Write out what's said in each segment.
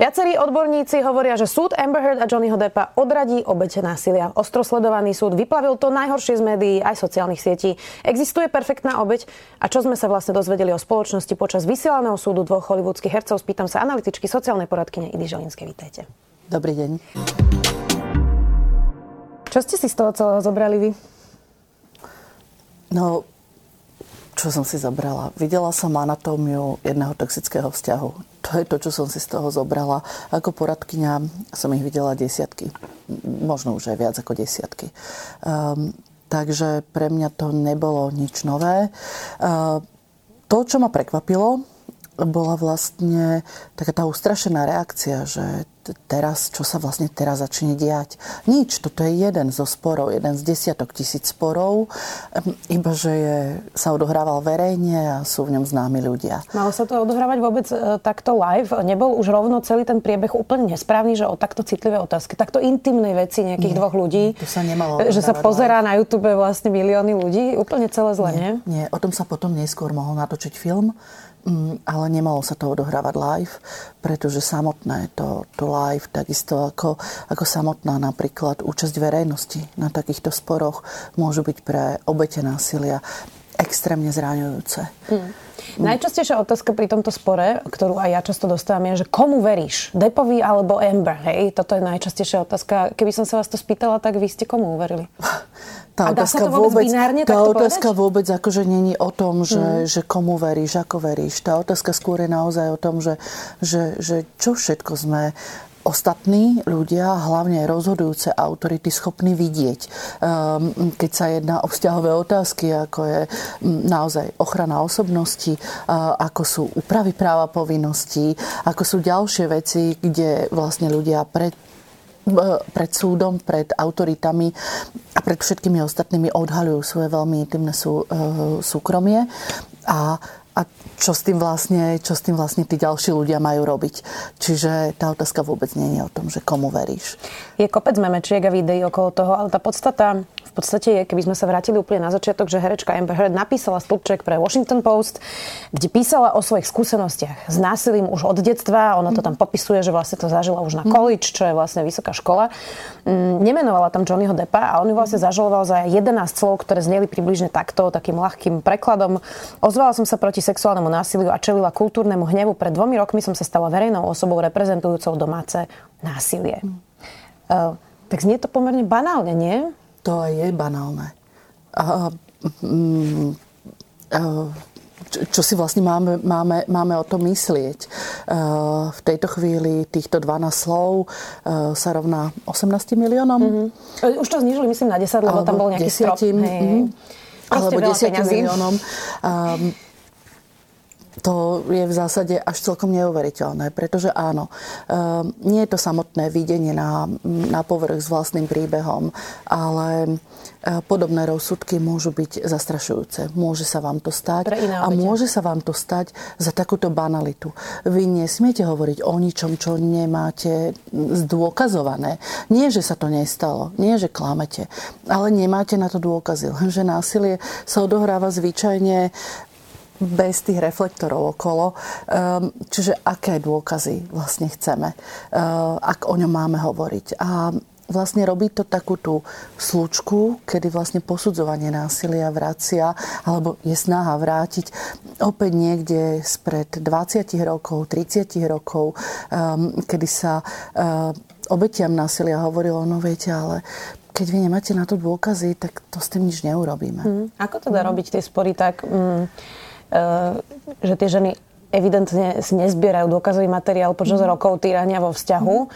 Viacerí odborníci hovoria, že súd Amber Heard a Johnnyho Deppa odradí obete násilia. Ostro sledovaný súd vyplavil to najhoršie z médií aj sociálnych sietí. Existuje perfektná obeť? A čo sme sa vlastne dozvedeli o spoločnosti počas vysielaného súdu dvoch hollywoodských hercov? Spýtam sa analytičky sociálnej poradkyne Idy Želinskej. Vítajte. Dobrý deň. Čo ste si z toho celého zobrali vy? No, čo som si zobrala? Videla som anatómiu jedného toxického vzťahu. To je to, čo som si z toho zobrala. Ako poradkyňa som ich videla desiatky. Možno už aj viac ako desiatky. Um, takže pre mňa to nebolo nič nové. Uh, to, čo ma prekvapilo, bola vlastne taká tá ustrašená reakcia, že teraz, čo sa vlastne teraz začne diať. Nič, toto je jeden zo sporov, jeden z desiatok tisíc sporov, iba že je, sa odohrával verejne a sú v ňom známi ľudia. Malo sa to odohrávať vôbec e, takto live? Nebol už rovno celý ten priebeh úplne nesprávny, že o takto citlivé otázky, takto intimnej veci nejakých nie, dvoch ľudí, to sa nemalo že sa pozerá live. na YouTube vlastne milióny ľudí, úplne celé zle, nie, nie? Nie, o tom sa potom neskôr mohol natočiť film ale nemalo sa to odohrávať live, pretože samotné to, to live, takisto ako, ako samotná napríklad účasť verejnosti na takýchto sporoch môžu byť pre obete násilia extrémne zraňujúce. Mm. Najčastejšia otázka pri tomto spore, ktorú aj ja často dostávam, je, že komu veríš? Depovi alebo Amber? Hej, toto je najčastejšia otázka. Keby som sa vás to spýtala, tak vy ste komu uverili? tá a dá otázka sa to vôbec, binárne tá otázka povedať? vôbec akože není o tom, že, mm. že komu veríš, ako veríš. Tá otázka skôr je naozaj o tom, že, že, že čo všetko sme ostatní ľudia, hlavne rozhodujúce autority, schopní vidieť, ehm, keď sa jedná o vzťahové otázky, ako je naozaj ochrana osobnosti, ako sú úpravy práva povinností, ako sú ďalšie veci, kde vlastne ľudia pred pred súdom, pred autoritami a pred všetkými ostatnými odhaľujú svoje veľmi intimné sú, uh, súkromie. A a čo s, tým vlastne, čo s tým vlastne tí ďalší ľudia majú robiť. Čiže tá otázka vôbec nie je o tom, že komu veríš. Je kopec memečiek a videí okolo toho, ale tá podstata v podstate je, keby sme sa vrátili úplne na začiatok, že herečka Amber Heard napísala stĺpček pre Washington Post, kde písala o svojich skúsenostiach s násilím už od detstva. Ona to tam popisuje, že vlastne to zažila už na college, čo je vlastne vysoká škola. Mm, nemenovala tam Johnnyho Deppa a on ju vlastne zažaloval za 11 slov, ktoré zneli približne takto, takým ľahkým prekladom. Ozvala som sa proti sexuálnemu násiliu a čelila kultúrnemu hnevu. Pred dvomi rokmi som sa stala verejnou osobou reprezentujúcou domáce násilie. Uh, tak znie to pomerne banálne, nie? To je banálne. A, mm, a, čo si vlastne máme, máme, máme o tom myslieť. V tejto chvíli týchto 12 slov sa rovná 18 miliónom. Mm-hmm. Už to znižili, myslím, na 10, lebo tam bol nejaký 10, strop. Mm-hmm. Alebo 10 miliónom. Um, to je v zásade až celkom neuveriteľné, pretože áno, ehm, nie je to samotné videnie na, na povrch s vlastným príbehom, ale e, podobné rozsudky môžu byť zastrašujúce. Môže sa vám to stať a môže sa vám to stať za takúto banalitu. Vy nesmiete hovoriť o ničom, čo nemáte zdôkazované. Nie, že sa to nestalo, nie, že klamete, ale nemáte na to dôkazy. Lenže násilie sa odohráva zvyčajne bez tých reflektorov okolo. Ehm, čiže aké dôkazy vlastne chceme, ehm, ak o ňom máme hovoriť. A vlastne robí to takú tú slučku, kedy vlastne posudzovanie násilia vracia, alebo je snaha vrátiť opäť niekde spred 20 rokov, 30 rokov, ehm, kedy sa obetiam násilia hovorilo, no viete, ale keď vy nemáte na to dôkazy, tak to s tým nič neurobíme. Hmm. Ako teda hmm. robiť tie spory tak... Hmm že tie ženy evidentne si nezbierajú dôkazový materiál počas mm. rokov týrania vo vzťahu. Mm,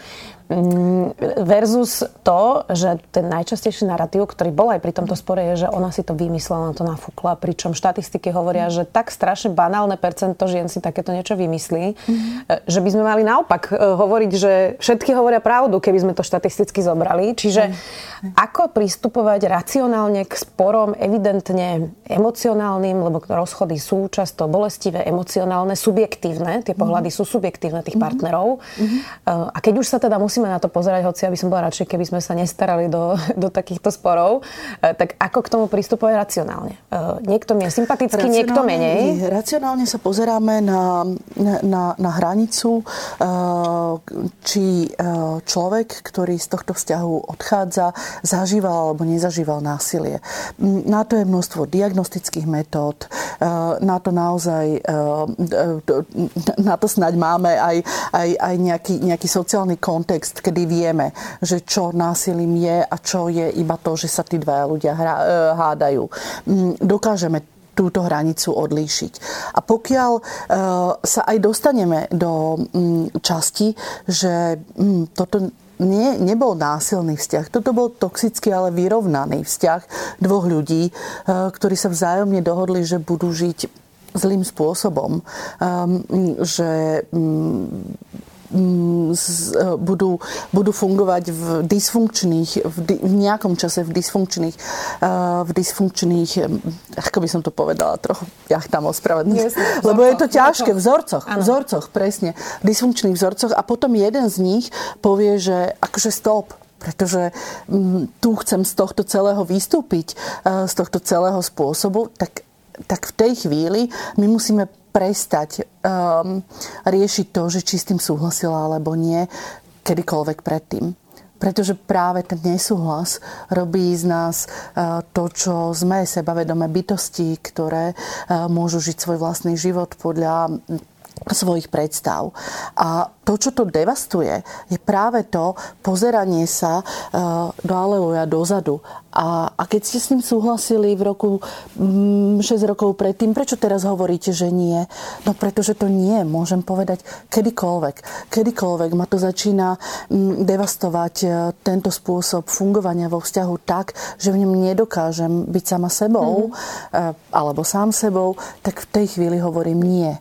versus to, že ten najčastejší narratív, ktorý bol aj pri tomto spore, je, že ona si to vymyslela, ona to nafúkla, pričom štatistiky hovoria, že tak strašne banálne percento žien si takéto niečo vymyslí, mm-hmm. že by sme mali naopak e, hovoriť, že všetky hovoria pravdu, keby sme to štatisticky zobrali. Čiže mm-hmm. ako pristupovať racionálne k sporom, evidentne emocionálnym, lebo rozchody sú často bolestivé, emocionálne, subjektívne, tie pohľady mm-hmm. sú subjektívne tých mhm. partnerov. Mm-hmm. A keď už sa teda musí musíme na to pozerať, hoci aby som bola radšej, keby sme sa nestarali do, do takýchto sporov. E, tak ako k tomu pristupovať racionálne? E, niekto mi je sympatický, niekto menej. Racionálne sa pozeráme na, na, na hranicu, e, či človek, ktorý z tohto vzťahu odchádza, zažíval alebo nezažíval násilie. Na to je množstvo diagnostických metód, na to naozaj, na to snáď máme aj, aj, aj nejaký, nejaký sociálny kontext, kontext, kedy vieme, že čo násilím je a čo je iba to, že sa tí dvaja ľudia hra, e, hádajú. Mm, dokážeme túto hranicu odlíšiť. A pokiaľ e, sa aj dostaneme do mm, časti, že mm, toto nie, nebol násilný vzťah. Toto bol toxický, ale vyrovnaný vzťah dvoch ľudí, e, ktorí sa vzájomne dohodli, že budú žiť zlým spôsobom. Že Mm, e, budú, budú fungovať v dysfunkčných, v, di, v nejakom čase v dysfunkčných, e, v dysfunkčných, ako by som to povedala, trochu, ja tam ospravedlňujem, lebo je to ťažké, vzorcoch, v vzorcoch, presne, dysfunkčných vzorcoch a potom jeden z nich povie, že akože stop, pretože mm, tu chcem z tohto celého vystúpiť, z tohto celého spôsobu, tak, tak v tej chvíli my musíme prestať um, riešiť to, že či s tým súhlasila alebo nie, kedykoľvek predtým. Pretože práve ten nesúhlas robí z nás uh, to, čo sme sebavedomé bytosti, ktoré uh, môžu žiť svoj vlastný život podľa svojich predstav. A to, čo to devastuje, je práve to pozeranie sa uh, do aleluja dozadu. A, a keď ste s ním súhlasili v roku mm, 6 rokov predtým, prečo teraz hovoríte, že nie? No pretože to nie, môžem povedať kedykoľvek. Kedykoľvek ma to začína mm, devastovať uh, tento spôsob fungovania vo vzťahu tak, že v ňom nedokážem byť sama sebou mm-hmm. alebo sám sebou, tak v tej chvíli hovorím nie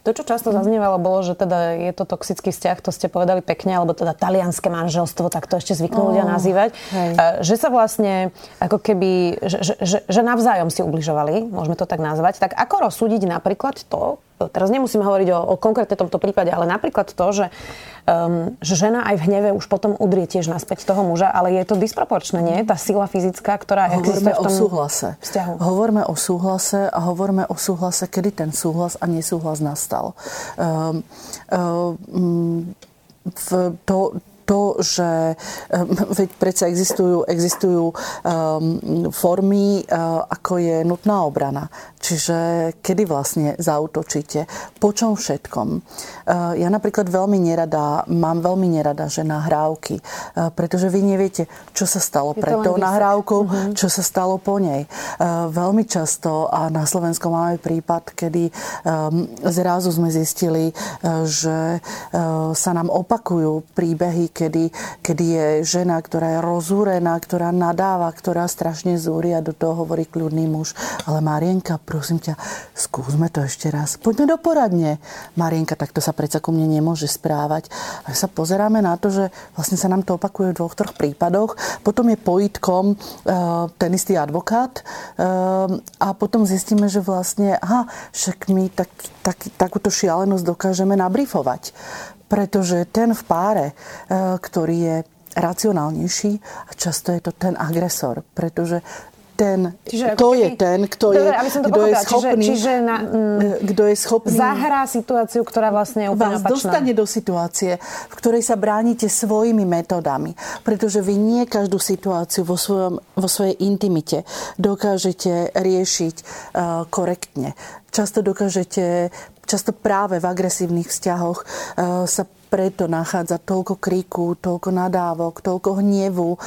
to, čo často zaznievalo, bolo, že teda je to toxický vzťah, to ste povedali pekne, alebo teda talianské manželstvo, tak to ešte zvyknú oh, ľudia nazývať. Hej. Že sa vlastne ako keby, že, že, že navzájom si ubližovali, môžeme to tak nazvať. Tak ako rozsúdiť napríklad to, teraz nemusíme hovoriť o, o konkrétne tomto prípade, ale napríklad to, že, um, že žena aj v hneve už potom udrie tiež naspäť toho muža, ale je to disproporčné, nie? Tá sila fyzická, ktorá hovorme existuje v tom o súhlase. vzťahu. Hovorme o súhlase a hovorme o súhlase, kedy ten súhlas a nesúhlas nastal. Um, um, v to, to, že veď predsa existujú, existujú um, formy, uh, ako je nutná obrana. Čiže kedy vlastne zautočíte, po čom všetkom. Uh, ja napríklad veľmi nerada, mám veľmi nerada, že nahrávky, uh, pretože vy neviete, čo sa stalo pred tou nahrávkou, uh-huh. čo sa stalo po nej. Uh, veľmi často, a na Slovensku máme prípad, kedy um, zrazu sme zistili, že sa nám opakujú príbehy, kedy, kedy je žena, ktorá je rozúrená, ktorá nadáva, ktorá strašne zúri a do toho hovorí kľudný muž. Ale Marienka, prosím ťa, skúsme to ešte raz. Poďme do poradne. Marienka, takto sa predsa ku mne nemôže správať. A sa pozeráme na to, že vlastne sa nám to opakuje v dvoch, troch prípadoch. Potom je pojitkom uh, ten istý advokát uh, a potom zistíme, že vlastne, aha, však my tak, tak, takúto šialenosť dokážeme nabrifovať pretože ten v páre, e, ktorý je racionálnejší a často je to ten agresor, pretože ten, čiže to je ten, kto je, kto je schopný, čiže, čiže na, mm, kto je schopný zahrá situáciu, ktorá vlastne je úplne vás opačná. dostane do situácie, v ktorej sa bránite svojimi metodami. Pretože vy nie každú situáciu vo, svojom, vo svojej intimite dokážete riešiť uh, korektne. Často dokážete často práve v agresívnych vzťahoch e, sa preto nachádza toľko kríku, toľko nadávok, toľko hnevu, e,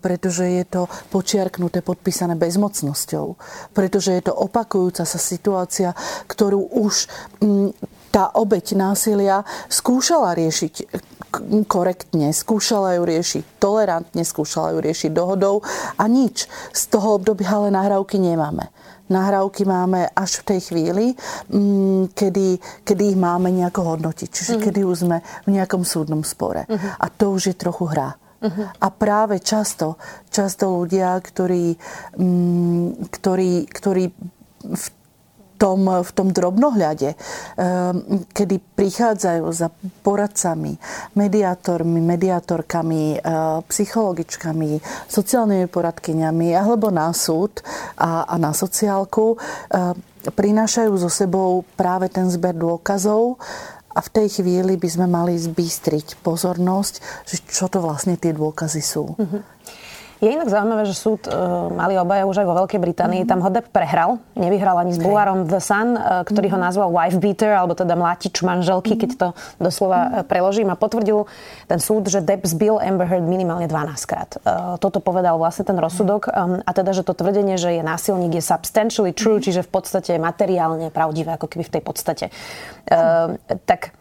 pretože je to počiarknuté, podpísané bezmocnosťou. Pretože je to opakujúca sa situácia, ktorú už tá obeď násilia skúšala riešiť korektne, skúšala ju riešiť tolerantne, skúšala ju riešiť dohodou a nič. Z toho obdobia ale nahrávky nemáme nahrávky máme až v tej chvíli, mm, kedy, kedy ich máme nejako hodnotiť. Čiže uh-huh. kedy už sme v nejakom súdnom spore. Uh-huh. A to už je trochu hra. Uh-huh. A práve často, často ľudia, ktorí, mm, ktorí, ktorí v tom, v tom drobnohľade, ehm, kedy prichádzajú za poradcami, mediátormi, mediátorkami, ehm, psychologičkami, sociálnymi poradkyňami alebo na súd a, a na sociálku, ehm, prinášajú so sebou práve ten zber dôkazov a v tej chvíli by sme mali zbystriť pozornosť, že čo to vlastne tie dôkazy sú. Mm-hmm. Je inak zaujímavé, že súd uh, mali obaja už aj vo Veľkej Británii. Mm. Tam ho Depp prehral. Nevyhral ani s Bulvárom The Sun, uh, ktorý mm. ho nazval wife beater, alebo teda mlátič manželky, mm. keď to doslova mm. preložím. A potvrdil ten súd, že Depp zbil Amber Heard minimálne 12 krát. Uh, toto povedal vlastne ten rozsudok. Um, a teda, že to tvrdenie, že je násilník, je substantially true, mm. čiže v podstate materiálne pravdivé, ako keby v tej podstate. Uh, tak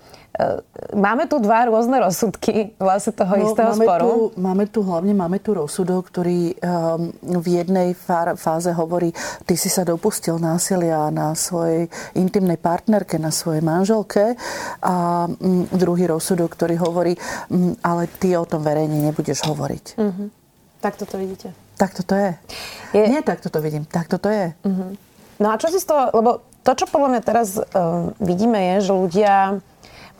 máme tu dva rôzne rozsudky vlastne toho no, istého máme sporu. Tu, máme tu hlavne máme tu rozsudok, ktorý um, v jednej fáze hovorí, ty si sa dopustil násilia na svojej intimnej partnerke, na svojej manželke a um, druhý rozsudok, ktorý hovorí, um, ale ty o tom verejne nebudeš hovoriť. Uh-huh. Tak toto vidíte. Tak toto je. je. Nie tak toto vidím, tak toto je. Uh-huh. No a čo si z toho, lebo to, čo podľa mňa teraz uh, vidíme, je, že ľudia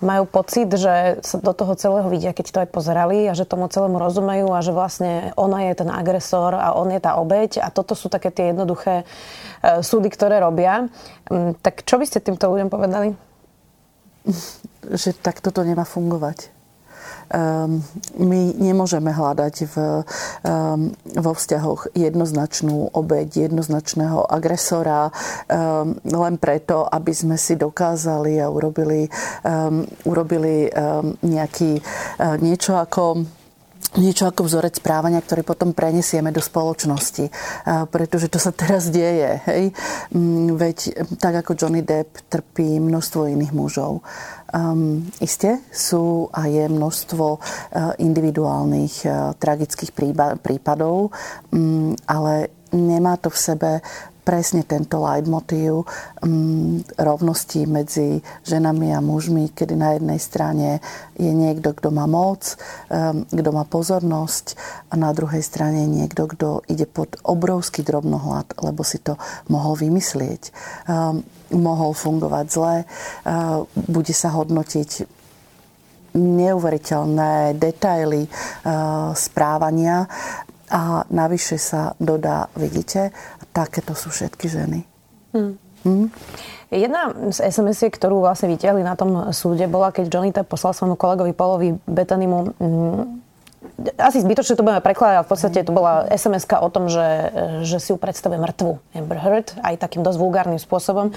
majú pocit, že sa do toho celého vidia, keď to aj pozerali a že tomu celému rozumejú a že vlastne ona je ten agresor a on je tá obeď a toto sú také tie jednoduché e, súdy, ktoré robia. Mm, tak čo by ste týmto ľuďom povedali? Že takto to nemá fungovať. Ehm, my nemôžeme hľadať v, ehm, vo vzťahoch jednoznačnú obeď, jednoznačného agresora ehm, len preto, aby sme si dokázali a urobili, urobili nejaký, e, niečo ako niečo ako vzorec správania, ktorý potom prenesieme do spoločnosti. Pretože to sa teraz deje. Hej? Mm, veď tak ako Johnny Depp trpí množstvo iných mužov. Um, isté sú a je množstvo uh, individuálnych uh, tragických prípadov, um, ale nemá to v sebe presne tento leitmotív um, rovnosti medzi ženami a mužmi, kedy na jednej strane je niekto, kto má moc, um, kto má pozornosť a na druhej strane niekto, kto ide pod obrovský drobnohľad, lebo si to mohol vymyslieť. Um, mohol fungovať zle, uh, bude sa hodnotiť neuveriteľné detaily uh, správania a navyše sa dodá, vidíte, takéto sú všetky ženy. Hmm. Hmm? Jedna z sms ktorú vlastne vyťahli na tom súde, bola, keď Johnny Depp poslal svojmu kolegovi Polovi Betanimu mm, asi zbytočne to budeme prekladať, v podstate to bola sms o tom, že, že si ju predstavuje mŕtvu Amber Heard, aj takým dosť vulgárnym spôsobom.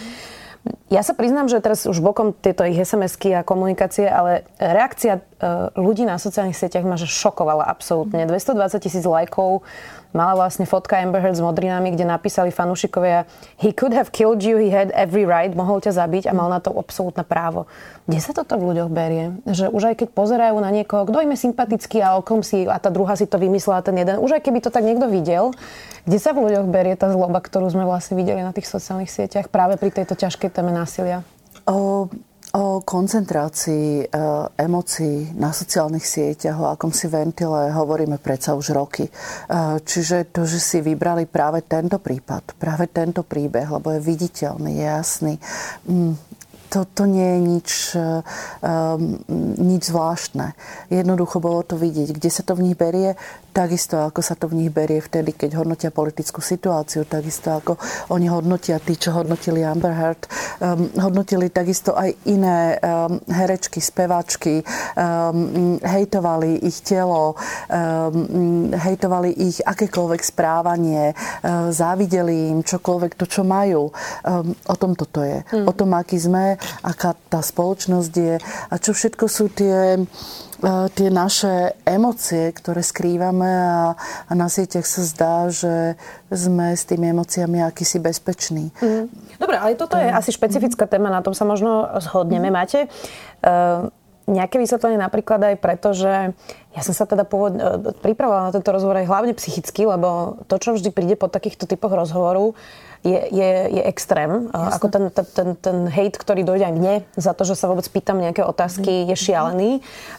Ja sa priznám, že teraz už bokom tieto ich SMS-ky a komunikácie, ale reakcia e, ľudí na sociálnych sieťach ma že šokovala absolútne. 220 tisíc lajkov mala vlastne fotka Amber Heard s modrinami, kde napísali fanúšikovia He could have killed you, he had every right, mohol ťa zabiť a mal na to absolútne právo. Kde sa toto v ľuďoch berie? Že už aj keď pozerajú na niekoho, kto im je sympatický a okom si, a tá druhá si to vymyslela, ten jeden, už aj keby to tak niekto videl, kde sa v ľuďoch berie tá zloba, ktorú sme vlastne videli na tých sociálnych sieťach práve pri tejto ťažkej téme násilia? O, o koncentrácii e, emócií na sociálnych sieťach, o akomsi ventile hovoríme predsa už roky. E, čiže to, že si vybrali práve tento prípad, práve tento príbeh, lebo je viditeľný, je jasný, mm, to, to nie je nič, um, nič zvláštne. Jednoducho bolo to vidieť, kde sa to v nich berie, takisto ako sa to v nich berie vtedy, keď hodnotia politickú situáciu, takisto ako oni hodnotia, tí, čo hodnotili Amber Heard, um, hodnotili takisto aj iné um, herečky, speváčky, um, hejtovali ich telo, um, hejtovali ich akékoľvek správanie, um, závideli im čokoľvek to, čo majú. Um, o tom toto je. Hmm. O tom, aký sme, aká tá spoločnosť je a čo všetko sú tie tie naše emócie, ktoré skrývame a, a na sieťach sa zdá, že sme s tými emóciami akýsi bezpeční. Mm. Dobre, ale toto je asi špecifická téma, na tom sa možno zhodneme. Mm. Máte uh, nejaké vysvetlenie napríklad aj preto, že ja som sa teda pôvod, e, pripravovala na tento rozhovor aj hlavne psychicky, lebo to, čo vždy príde po takýchto typoch rozhovoru, je, je, je extrém. Jasne. Ako ten, ten, ten, ten hate, ktorý dojde aj mne za to, že sa vôbec pýtam nejaké otázky, je šialený.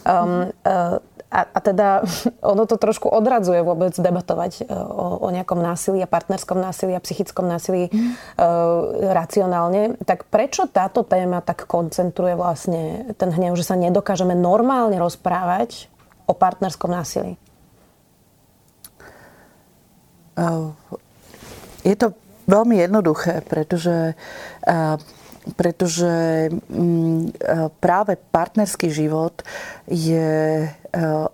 Um, uh, a, a teda ono to trošku odradzuje vôbec debatovať e, o, o nejakom násilí a partnerskom násilí a psychickom násilí mm. uh, racionálne. Tak prečo táto téma tak koncentruje vlastne ten hnev, že sa nedokážeme normálne rozprávať o partnerskom násilí? Je to veľmi jednoduché, pretože pretože mm, práve partnerský život je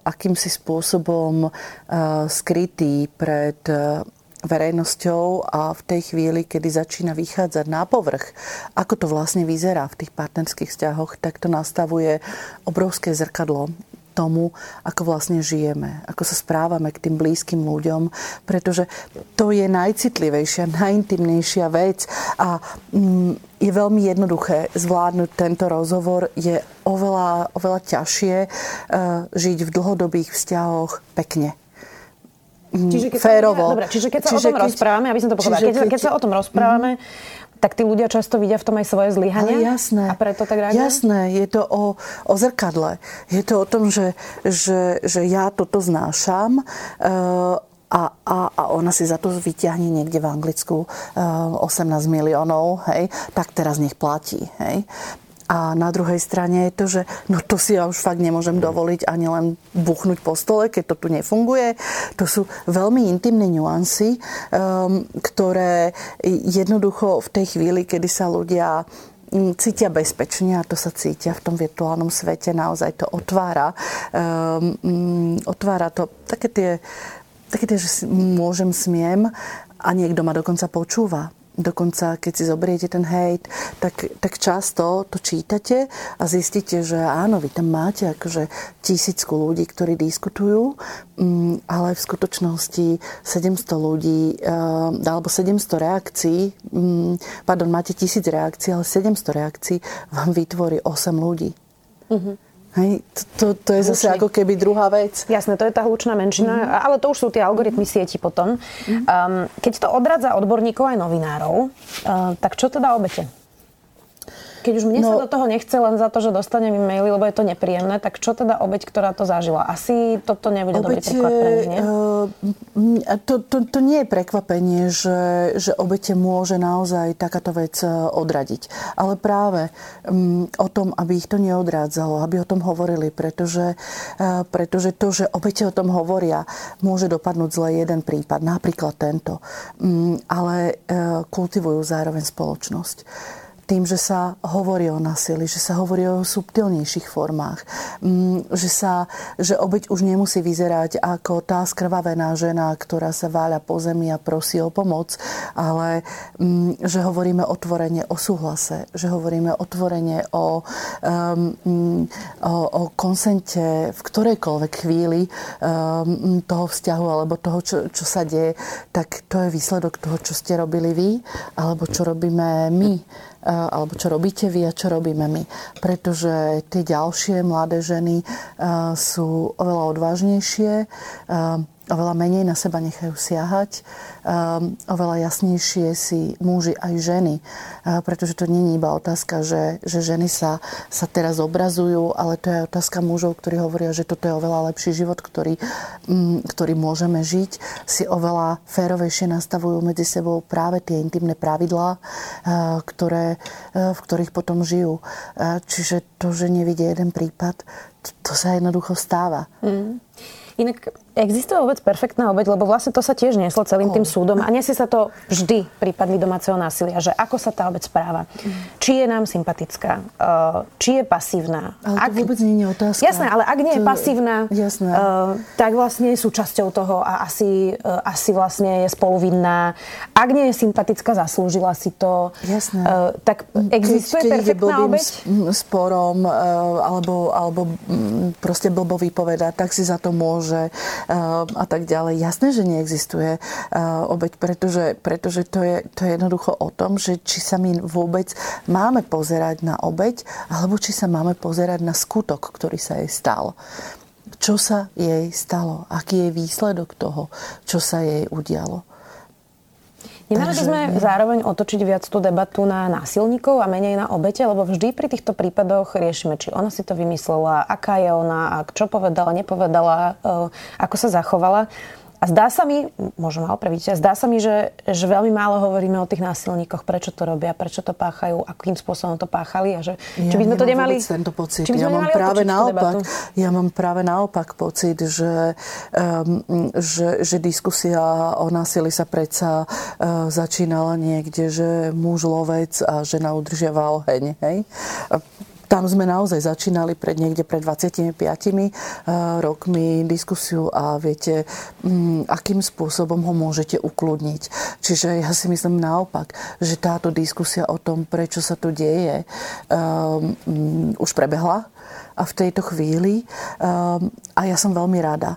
akýmsi spôsobom skrytý pred verejnosťou a v tej chvíli, kedy začína vychádzať na povrch, ako to vlastne vyzerá v tých partnerských vzťahoch, tak to nastavuje obrovské zrkadlo tomu, ako vlastne žijeme, ako sa správame k tým blízkym ľuďom, pretože to je najcitlivejšia, najintimnejšia vec a mm, je veľmi jednoduché zvládnuť tento rozhovor. Je oveľa, oveľa ťažšie uh, žiť v dlhodobých vzťahoch pekne. Mm, čiže keď férovo. Sa, dobra, čiže keď sa čiže o tom keď, rozprávame, aby som to povedala, keď, keď, keď sa o tom rozprávame, mm tak tí ľudia často vidia v tom aj svoje zlyhanie. Ale jasné. A preto tak reagujú? Jasné, je to o, o zrkadle. Je to o tom, že, že, že ja toto znášam uh, a, a, a ona si za to vyťahne niekde v Anglicku uh, 18 miliónov, hej, tak teraz nech platí. Hej. A na druhej strane je to, že no to si ja už fakt nemôžem dovoliť ani len buchnúť po stole, keď to tu nefunguje. To sú veľmi intimné nuancy, um, ktoré jednoducho v tej chvíli, kedy sa ľudia mm, cítia bezpečne a to sa cítia v tom virtuálnom svete, naozaj to otvára. Um, otvára to také tie, také tie, že môžem, smiem a niekto ma dokonca počúva Dokonca, keď si zoberiete ten hejt, tak, tak často to čítate a zistíte, že áno, vy tam máte akože tisícku ľudí, ktorí diskutujú, mm, ale v skutočnosti 700 ľudí, eh, alebo 700 reakcií, mm, pardon, máte tisíc reakcií, ale 700 reakcií vám vytvorí 8 ľudí. Mm-hmm. Hej, to, to je zase ako keby druhá vec. Jasné, to je tá hlučná menšina, mm-hmm. ale to už sú tie algoritmy sieti potom. Mm-hmm. Um, keď to odradza odborníkov aj novinárov, uh, tak čo teda obete? Keď už mne no, sa do toho nechce len za to, že dostanem e-maily, lebo je to nepríjemné, tak čo teda obeď, ktorá to zažila? Asi toto nebude obeď, dobrý príklad pre nich, nie? Uh, to, to, to nie je prekvapenie, že, že obete môže naozaj takáto vec e, odradiť. Ale práve um, o tom, aby ich to neodrádzalo, aby o tom hovorili, pretože, uh, pretože to, že obete o tom hovoria, môže dopadnúť zle jeden prípad, napríklad tento. Um, ale uh, kultivujú zároveň spoločnosť tým, že sa hovorí o násilí, že sa hovorí o subtilnejších formách, mm, že, sa, že obeď už nemusí vyzerať ako tá skrvavená žena, ktorá sa váľa po zemi a prosí o pomoc, ale mm, že hovoríme otvorene o súhlase, že hovoríme otvorene o, um, o, o konsente v ktorejkoľvek chvíli um, toho vzťahu alebo toho, čo, čo sa deje, tak to je výsledok toho, čo ste robili vy alebo čo robíme my alebo čo robíte vy a čo robíme my. Pretože tie ďalšie mladé ženy sú oveľa odvážnejšie, oveľa menej na seba nechajú siahať, um, oveľa jasnejšie si muži aj ženy. Pretože to nie je iba otázka, že, že ženy sa, sa teraz obrazujú, ale to je otázka mužov, ktorí hovoria, že toto je oveľa lepší život, ktorý, um, ktorý môžeme žiť. Si oveľa férovejšie nastavujú medzi sebou práve tie intimné pravidlá, uh, ktoré, uh, v ktorých potom žijú. Uh, čiže to, že nevidie jeden prípad, to, to sa jednoducho stáva. Mm. Inak Existuje vôbec perfektná obeď, lebo vlastne to sa tiež nieslo celým tým súdom a nesie sa to vždy prípadmi domáceho násilia, že ako sa tá obeď správa. Či je nám sympatická, eh, či je pasívna. Ale ak... to vôbec nie je otázka. Jasné, ale ak nie je pasívna, jasné. Uh, tak vlastne je súčasťou toho a asi, uh, asi vlastne je spoluvinná. Ak nie je sympatická, zaslúžila si to. Jasné. Tak existuje keď, keď perfektná obeď? sporom alebo, alebo proste blbo vypovedať, tak si za to môže a tak ďalej. Jasné, že neexistuje obeď, pretože, pretože to, je, to je jednoducho o tom, že či sa my vôbec máme pozerať na obeď, alebo či sa máme pozerať na skutok, ktorý sa jej stal čo sa jej stalo, aký je výsledok toho, čo sa jej udialo. Nemali by sme zároveň otočiť viac tú debatu na násilníkov a menej na obete, lebo vždy pri týchto prípadoch riešime, či ona si to vymyslela, aká je ona, čo povedala, nepovedala, eh, ako sa zachovala. A zdá sa mi, možno ma opraviť, zdá sa mi, že, že veľmi málo hovoríme o tých násilníkoch, prečo to robia, prečo to páchajú, akým spôsobom to páchali a že ja či by sme to nemali... tento pocit. ja mám práve naopak, ja mám práve naopak pocit, že, um, že, že diskusia o násilí sa predsa uh, začínala niekde, že muž lovec a žena udržiava oheň. Hej? Tam sme naozaj začínali pred niekde pred 25 eh, rokmi diskusiu a viete, mm, akým spôsobom ho môžete ukludniť. Čiže ja si myslím naopak, že táto diskusia o tom, prečo sa to deje, um, už prebehla a v tejto chvíli um, a ja som veľmi rada,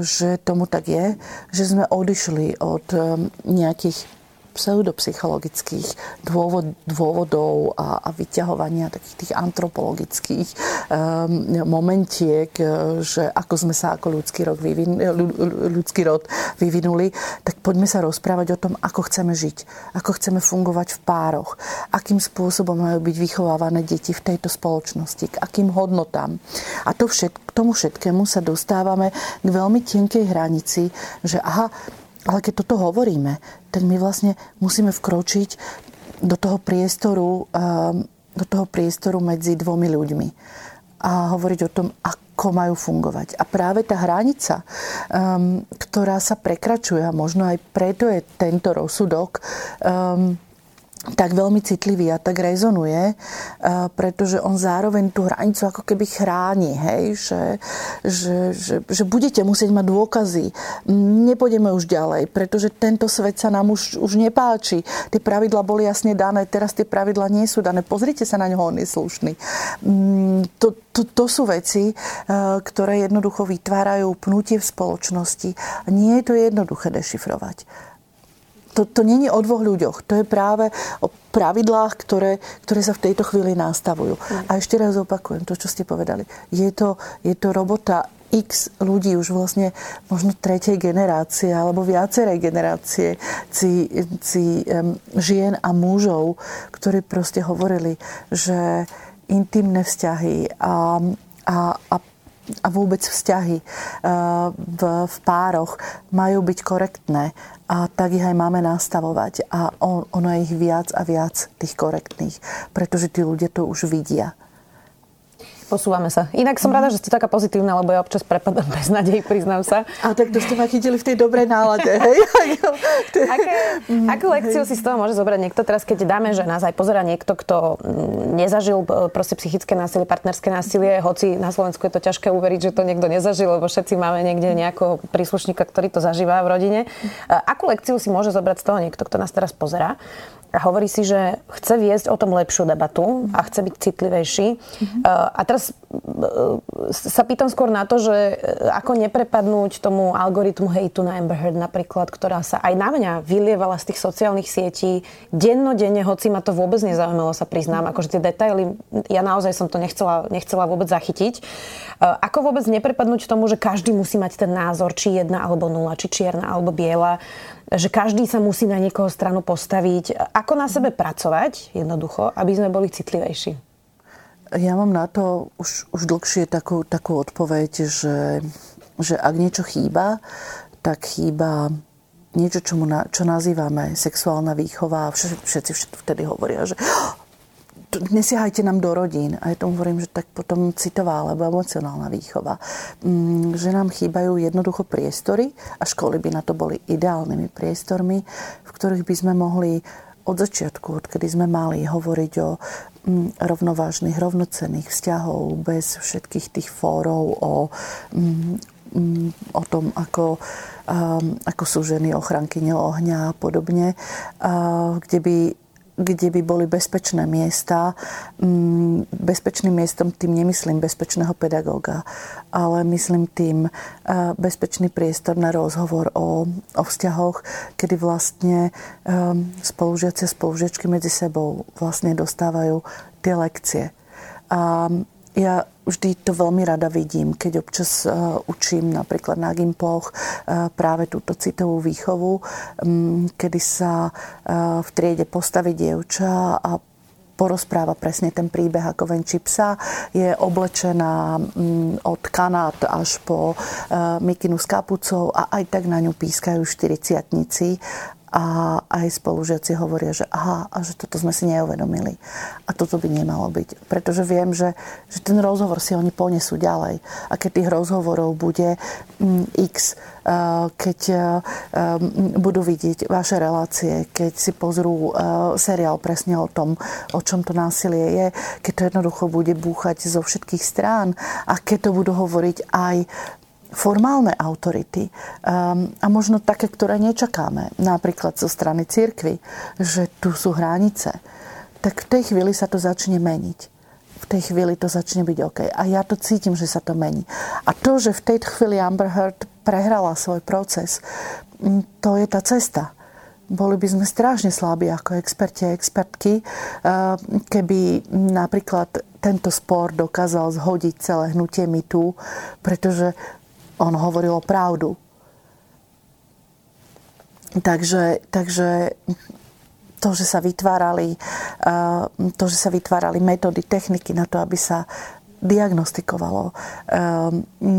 že tomu tak je, že sme odišli od um, nejakých pseudopsychologických dôvod, dôvodov a, a vyťahovania takých tých antropologických um, momentiek, že ako sme sa ako ľudský, rok vyvin, ľudský rod vyvinuli, tak poďme sa rozprávať o tom, ako chceme žiť, ako chceme fungovať v pároch, akým spôsobom majú byť vychovávané deti v tejto spoločnosti, k akým hodnotám. A to všet, k tomu všetkému sa dostávame k veľmi tenkej hranici, že aha, ale keď toto hovoríme, tak my vlastne musíme vkročiť do toho priestoru, ehm, do toho priestoru medzi dvomi ľuďmi a hovoriť o tom, ako majú fungovať. A práve tá hranica, um, ktorá sa prekračuje, a možno aj preto je tento rozsudok um, tak veľmi citlivý a tak rezonuje, pretože on zároveň tú hranicu ako keby chráni, hej, že, že, že, že budete musieť mať dôkazy. Nepôjdeme už ďalej, pretože tento svet sa nám už, už nepáči. Tie pravidla boli jasne dané, teraz tie pravidla nie sú dané. Pozrite sa na ňo, on je slušný. Mm, to, to, to sú veci, ktoré jednoducho vytvárajú pnutie v spoločnosti. Nie je to jednoduché dešifrovať to, to není o dvoch ľuďoch. To je práve o pravidlách, ktoré, ktoré sa v tejto chvíli nastavujú. Mm. A ešte raz opakujem to, čo ste povedali. Je to, je to robota x ľudí už vlastne možno tretej generácie alebo viacerej generácie ci, ci um, žien a mužov, ktorí proste hovorili, že intimné vzťahy a, a, a a vôbec vzťahy v, v pároch majú byť korektné a tak ich aj máme nastavovať. A on, ono je ich viac a viac tých korektných, pretože tí ľudia to už vidia. Posúvame sa. Inak som rada, že ste taká pozitívna, lebo ja občas prepadám bez nadej, priznám sa. A tak to ste ma chytili v tej dobrej nálade, hej? Aké, mm, akú lekciu si z toho môže zobrať niekto teraz, keď dáme, že nás aj pozera niekto, kto mm, nezažil e, proste psychické násilie, partnerské násilie, hoci na Slovensku je to ťažké uveriť, že to niekto nezažil, lebo všetci máme niekde nejakého príslušníka, ktorý to zažíva v rodine. Akú lekciu si môže zobrať z toho niekto, kto nás teraz pozera? A hovorí si, že chce viesť o tom lepšiu debatu a chce byť citlivejší. Mm-hmm. A teraz e, sa pýtam skôr na to, že e, ako neprepadnúť tomu algoritmu hejtu na Amber Heard napríklad, ktorá sa aj na mňa vylievala z tých sociálnych sietí dennodenne, hoci ma to vôbec nezaujímalo, sa priznám. Akože tie detaily, ja naozaj som to nechcela, nechcela vôbec zachytiť. Ako vôbec neprepadnúť tomu, že každý musí mať ten názor, či jedna alebo nula, či čierna alebo biela že každý sa musí na niekoho stranu postaviť. Ako na sebe pracovať jednoducho, aby sme boli citlivejší? Ja mám na to už, už dlhšie takú, takú odpoveď, že, že ak niečo chýba, tak chýba niečo, čo, mu na, čo nazývame sexuálna výchova. Všetci, všetci vtedy hovoria, že nesiahajte nám do rodín. A ja tomu hovorím, že tak potom citová alebo emocionálna výchova. Mm, že nám chýbajú jednoducho priestory a školy by na to boli ideálnymi priestormi, v ktorých by sme mohli od začiatku, odkedy sme mali hovoriť o mm, rovnovážnych, rovnocenných vzťahov bez všetkých tých fórov o, mm, o tom, ako, ako sú ženy ochranky ohňa a podobne, kde by kde by boli bezpečné miesta. Mm, bezpečným miestom tým nemyslím bezpečného pedagóga, ale myslím tým e, bezpečný priestor na rozhovor o, o vzťahoch, kedy vlastne spolužiaci a spolužiačky medzi sebou vlastne dostávajú tie lekcie. A ja vždy to veľmi rada vidím, keď občas uh, učím napríklad na Gimploch uh, práve túto citovú výchovu, um, kedy sa uh, v triede postaví dievča a porozpráva presne ten príbeh ako venčí psa. Je oblečená um, od kanát až po mikinu s kapucou a aj tak na ňu pískajú štyriciatnici a aj spolužiaci hovoria, že aha, a že toto sme si neuvedomili. A toto by nemalo byť. Pretože viem, že, že ten rozhovor si oni ponesú ďalej. A keď tých rozhovorov bude mm, x, uh, keď uh, um, budú vidieť vaše relácie, keď si pozrú uh, seriál presne o tom, o čom to násilie je, keď to jednoducho bude búchať zo všetkých strán a keď to budú hovoriť aj formálne autority um, a možno také, ktoré nečakáme, napríklad zo strany cirkvy, že tu sú hranice, tak v tej chvíli sa to začne meniť. V tej chvíli to začne byť OK. A ja to cítim, že sa to mení. A to, že v tej chvíli Amber Heard prehrala svoj proces, to je tá cesta. Boli by sme strašne slabí ako experti a expertky, uh, keby napríklad tento spor dokázal zhodiť celé hnutie mi tu, pretože on hovoril pravdu. Takže, takže to, že sa vytvárali, eh, to, že sa vytvárali metódy, techniky na to, aby sa diagnostikovalo eh,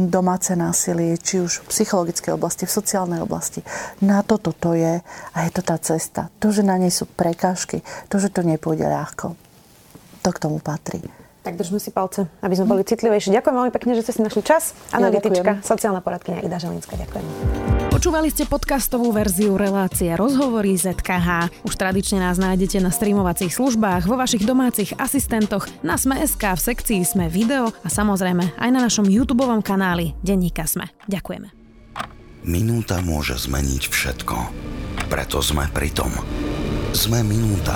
domáce násilie, či už v psychologickej oblasti, v sociálnej oblasti. Na toto to je a je to tá cesta. To, že na nej sú prekážky, to, že to nepôjde ľahko, to k tomu patrí. Tak držme si palce, aby sme boli citlivejší. Ďakujem veľmi pekne, že ste si našli čas. Analytička, ja sociálna poradkynia Ida Želinská. Ďakujem. Počúvali ste podcastovú verziu relácie Rozhovory ZKH. Už tradične nás nájdete na streamovacích službách, vo vašich domácich asistentoch, na Sme.sk, v sekcii Sme video a samozrejme aj na našom YouTube kanáli Denníka Sme. Ďakujeme. Minúta môže zmeniť všetko. Preto sme pri tom. Sme minúta.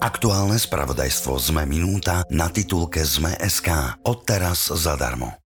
Aktuálne spravodajstvo ZME Minúta na titulke ZME.sk. Odteraz zadarmo.